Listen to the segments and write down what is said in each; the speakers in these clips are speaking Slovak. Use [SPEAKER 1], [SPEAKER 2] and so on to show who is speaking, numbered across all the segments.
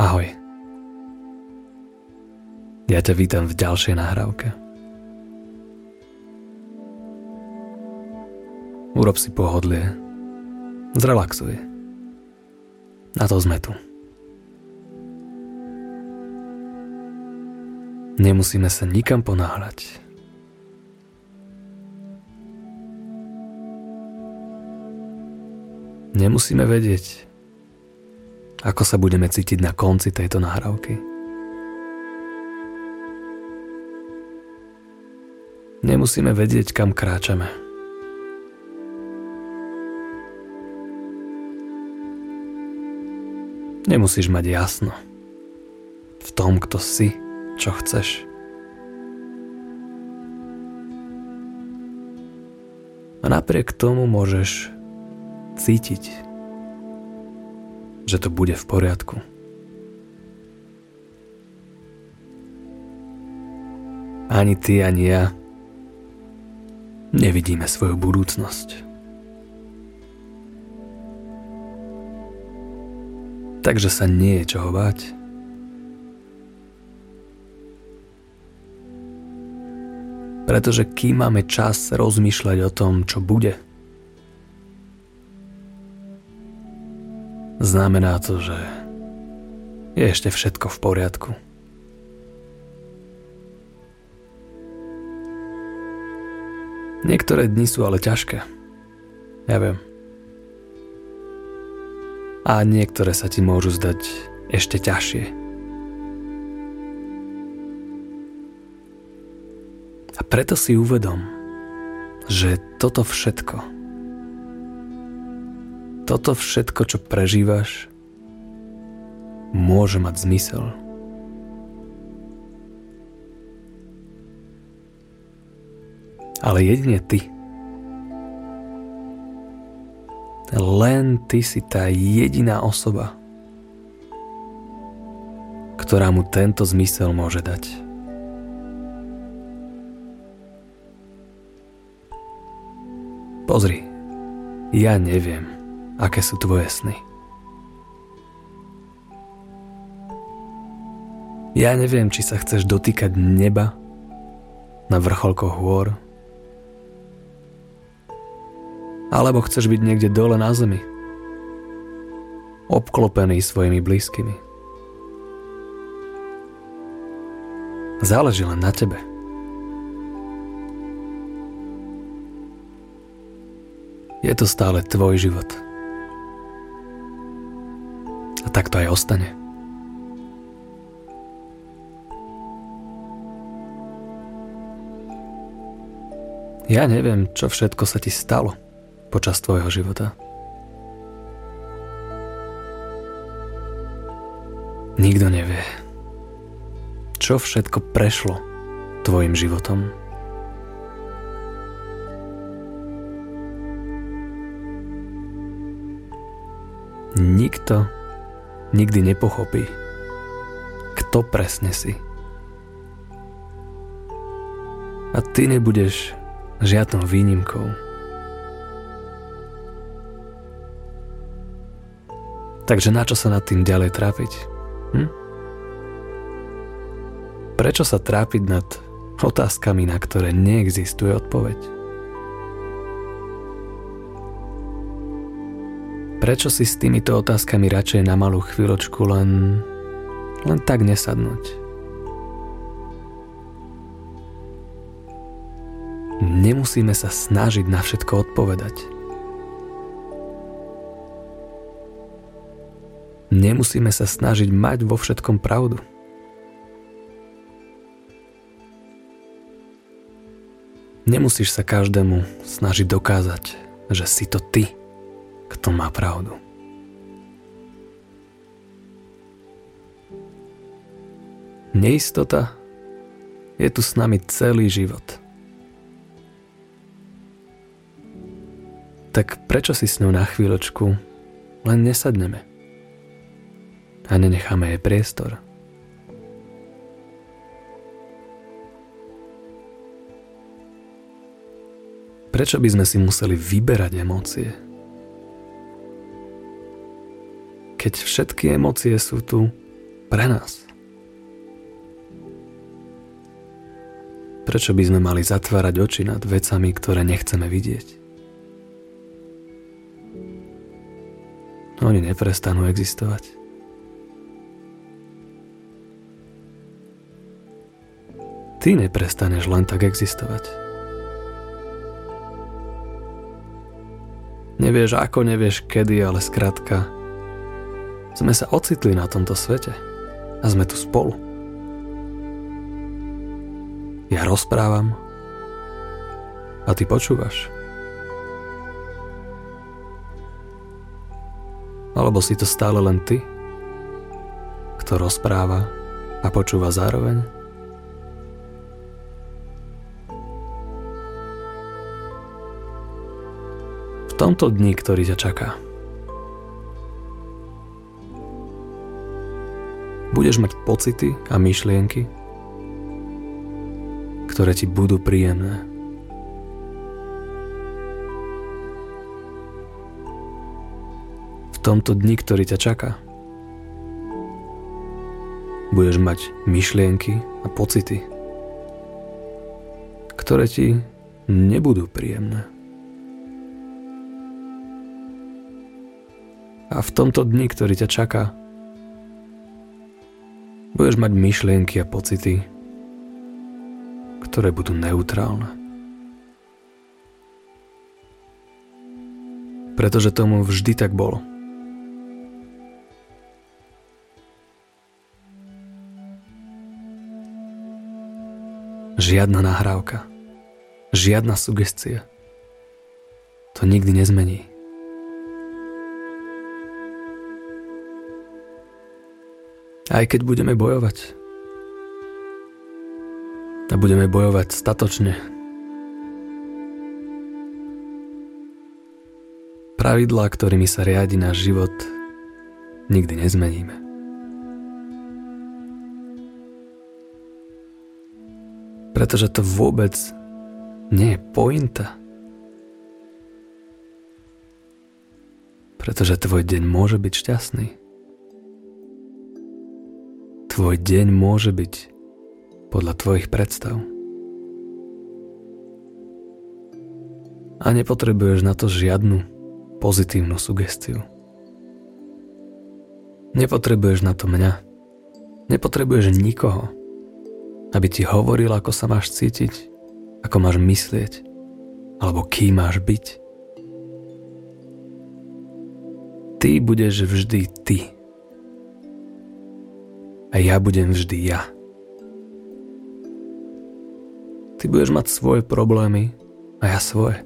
[SPEAKER 1] Ahoj. Ja ťa vítam v ďalšej nahrávke. Urob si pohodlie. Zrelaxuj. Na to sme tu. Nemusíme sa nikam ponáhľať. Nemusíme vedieť, ako sa budeme cítiť na konci tejto nahrávky. Nemusíme vedieť, kam kráčame. Nemusíš mať jasno v tom, kto si čo chceš. A napriek tomu môžeš cítiť, že to bude v poriadku. Ani ty, ani ja nevidíme svoju budúcnosť. Takže sa nie je čoho báť. Pretože kým máme čas rozmýšľať o tom, čo bude, znamená to, že je ešte všetko v poriadku. Niektoré dni sú ale ťažké. Ja viem. A niektoré sa ti môžu zdať ešte ťažšie. A preto si uvedom, že toto všetko, toto všetko, čo prežívaš, môže mať zmysel. Ale jedine ty. Len ty si tá jediná osoba, ktorá mu tento zmysel môže dať. Pozri, ja neviem, aké sú tvoje sny. Ja neviem, či sa chceš dotýkať neba na vrcholkoch hôr, alebo chceš byť niekde dole na zemi, obklopený svojimi blízkymi. Záleží len na tebe. Je to stále tvoj život. A tak to aj ostane. Ja neviem, čo všetko sa ti stalo počas tvojho života. Nikto nevie, čo všetko prešlo tvojim životom. nikto nikdy nepochopí, kto presne si. A ty nebudeš žiadnou výnimkou. Takže na čo sa nad tým ďalej trápiť? Hm? Prečo sa trápiť nad otázkami, na ktoré neexistuje odpoveď? Prečo si s týmito otázkami radšej na malú chvíľočku len, len tak nesadnúť? Nemusíme sa snažiť na všetko odpovedať. Nemusíme sa snažiť mať vo všetkom pravdu. Nemusíš sa každému snažiť dokázať, že si to ty kto má pravdu. Neistota je tu s nami celý život. Tak prečo si s ňou na chvíľočku len nesadneme a nenecháme jej priestor? Prečo by sme si museli vyberať emócie? Keď všetky emócie sú tu Pre nás. Prečo by sme mali zatvárať oči nad vecami, ktoré nechceme vidieť? Oni neprestanú existovať. Ty neprestaneš len tak existovať. Nevieš ako, nevieš kedy, ale skrátka sme sa ocitli na tomto svete a sme tu spolu. Ja rozprávam a ty počúvaš. Alebo si to stále len ty, kto rozpráva a počúva zároveň? V tomto dni, ktorý ťa čaká, budeš mať pocity a myšlienky, ktoré ti budú príjemné. V tomto dni, ktorý ťa čaká, budeš mať myšlienky a pocity, ktoré ti nebudú príjemné. A v tomto dni, ktorý ťa čaká, budeš mať myšlienky a pocity, ktoré budú neutrálne. Pretože tomu vždy tak bolo. Žiadna nahrávka, žiadna sugestia. To nikdy nezmení. Aj keď budeme bojovať. A budeme bojovať statočne. Pravidlá, ktorými sa riadi náš život, nikdy nezmeníme. Pretože to vôbec nie je pointa. Pretože tvoj deň môže byť šťastný. Tvoj deň môže byť podľa tvojich predstav. A nepotrebuješ na to žiadnu pozitívnu sugestiu. Nepotrebuješ na to mňa. Nepotrebuješ nikoho, aby ti hovoril, ako sa máš cítiť, ako máš myslieť, alebo kým máš byť. Ty budeš vždy ty a ja budem vždy ja. Ty budeš mať svoje problémy a ja svoje.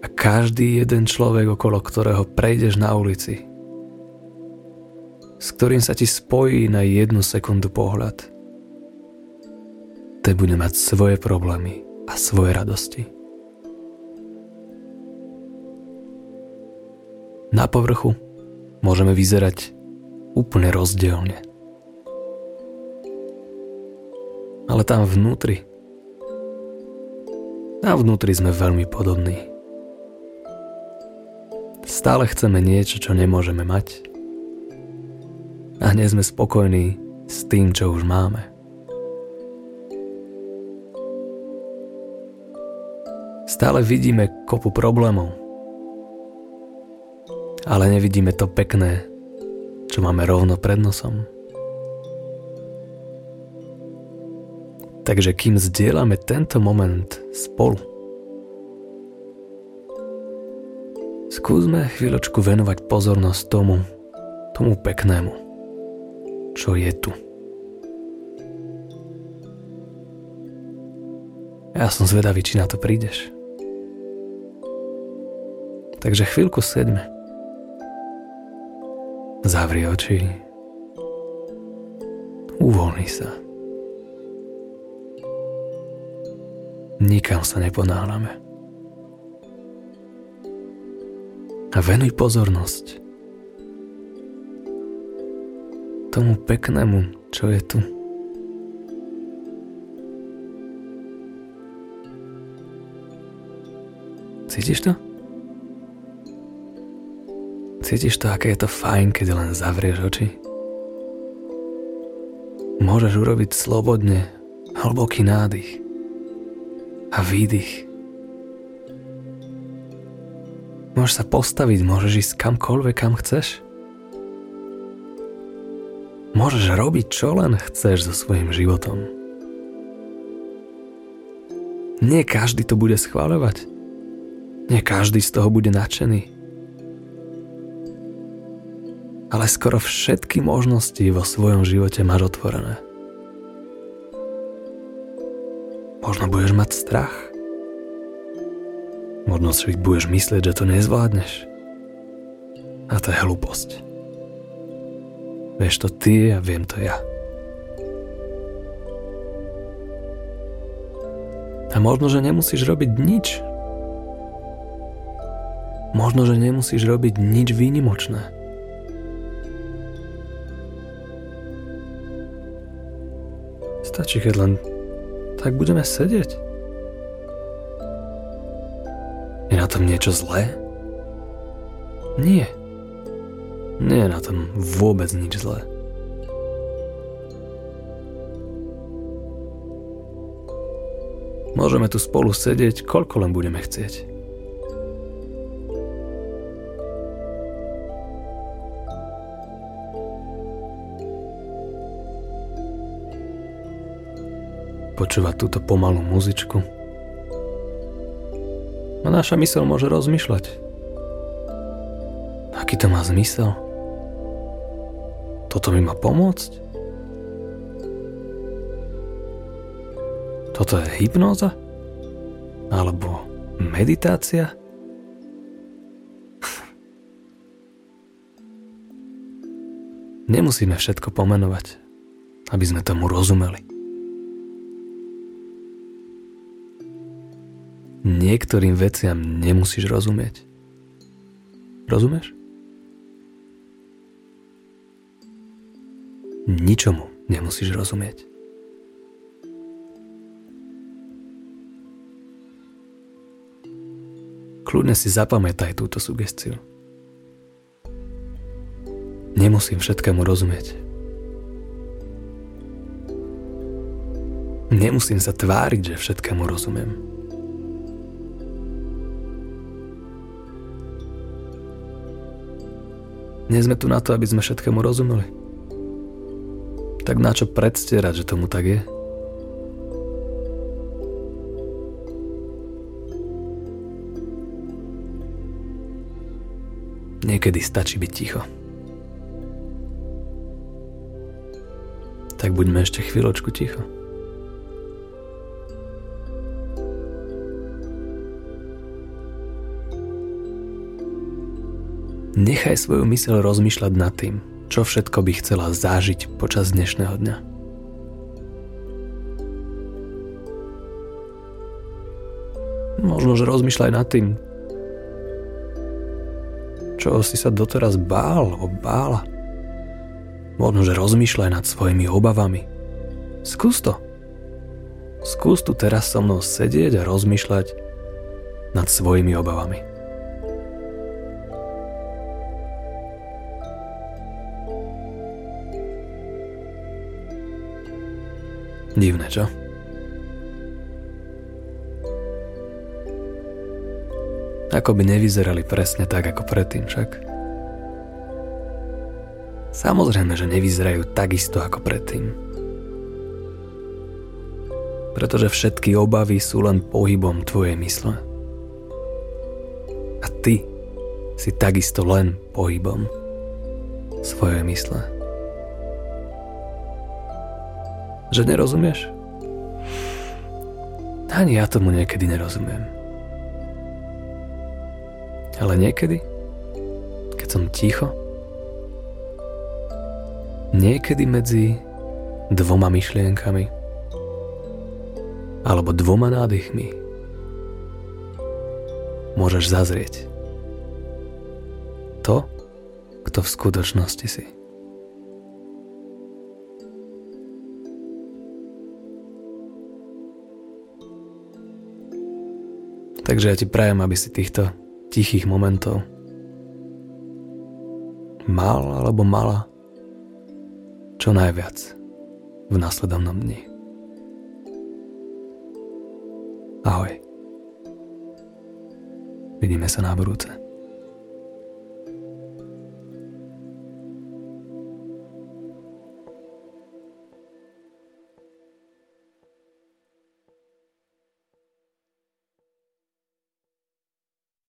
[SPEAKER 1] A každý jeden človek, okolo ktorého prejdeš na ulici, s ktorým sa ti spojí na jednu sekundu pohľad, ten bude mať svoje problémy a svoje radosti. Na povrchu môžeme vyzerať úplne rozdielne. Ale tam vnútri, tam vnútri sme veľmi podobní. Stále chceme niečo, čo nemôžeme mať. A nie sme spokojní s tým, čo už máme. Stále vidíme kopu problémov, ale nevidíme to pekné, čo máme rovno pred nosom. Takže kým zdieľame tento moment spolu, skúsme chvíľočku venovať pozornosť tomu, tomu peknému, čo je tu. Ja som zvedavý, či na to prídeš. Takže chvíľku sedme. Zavri oči. Uvoľni sa. Nikam sa neponáhľame. A venuj pozornosť tomu peknému, čo je tu. Cítiš to? Cítiš to, aké je to fajn, keď len zavrieš oči môžeš urobiť slobodne hlboký nádych a výdych. Môžeš sa postaviť, môžeš ísť kamkoľvek, kam chceš. Môžeš robiť, čo len chceš so svojím životom. Nie každý to bude schváľovať. Nie každý z toho bude nadšený. Ale skoro všetky možnosti vo svojom živote máš otvorené. Možno budeš mať strach. Možno si budeš myslieť, že to nezvládneš. A to je hlúposť. Vieš to ty a viem to ja. A možno, že nemusíš robiť nič. Možno, že nemusíš robiť nič výnimočné. Stačí, keď len tak budeme sedieť. Je na tom niečo zlé? Nie. Nie je na tom vôbec nič zlé. Môžeme tu spolu sedieť, koľko len budeme chcieť. Počúvať túto pomalú muzičku. A naša mysl môže rozmýšľať. Aký to má zmysel? Toto mi má pomôcť? Toto je hypnóza? Alebo meditácia? Nemusíme všetko pomenovať, aby sme tomu rozumeli. Niektorým veciam nemusíš rozumieť. Rozumieš? Ničomu nemusíš rozumieť. Kľudne si zapamätaj túto sugestiu. Nemusím všetkému rozumieť. Nemusím sa tváriť, že všetkému rozumiem. Nie sme tu na to, aby sme všetkému rozumeli tak na čo predstierať, že tomu tak je? Niekedy stačí byť ticho. Tak buďme ešte chvíľočku ticho. Nechaj svoju myseľ rozmýšľať nad tým, čo všetko by chcela zážiť počas dnešného dňa. Možno, že rozmýšľaj nad tým, čo si sa doteraz bál alebo bála. Možno, že rozmýšľaj nad svojimi obavami. Skús to. Skús tu teraz so mnou sedieť a rozmýšľať nad svojimi obavami. Divné, čo? Ako by nevyzerali presne tak ako predtým však. Samozrejme, že nevyzerajú takisto ako predtým. Pretože všetky obavy sú len pohybom tvojej mysle. A ty si takisto len pohybom svojej mysle. Že nerozumieš? Ani ja tomu niekedy nerozumiem. Ale niekedy, keď som ticho, niekedy medzi dvoma myšlienkami alebo dvoma nádychmi môžeš zazrieť to, kto v skutočnosti si. Takže ja ti prajem, aby si týchto tichých momentov mal alebo mala čo najviac. v následovnom dni. Ahoj. Vidíme sa na budúce.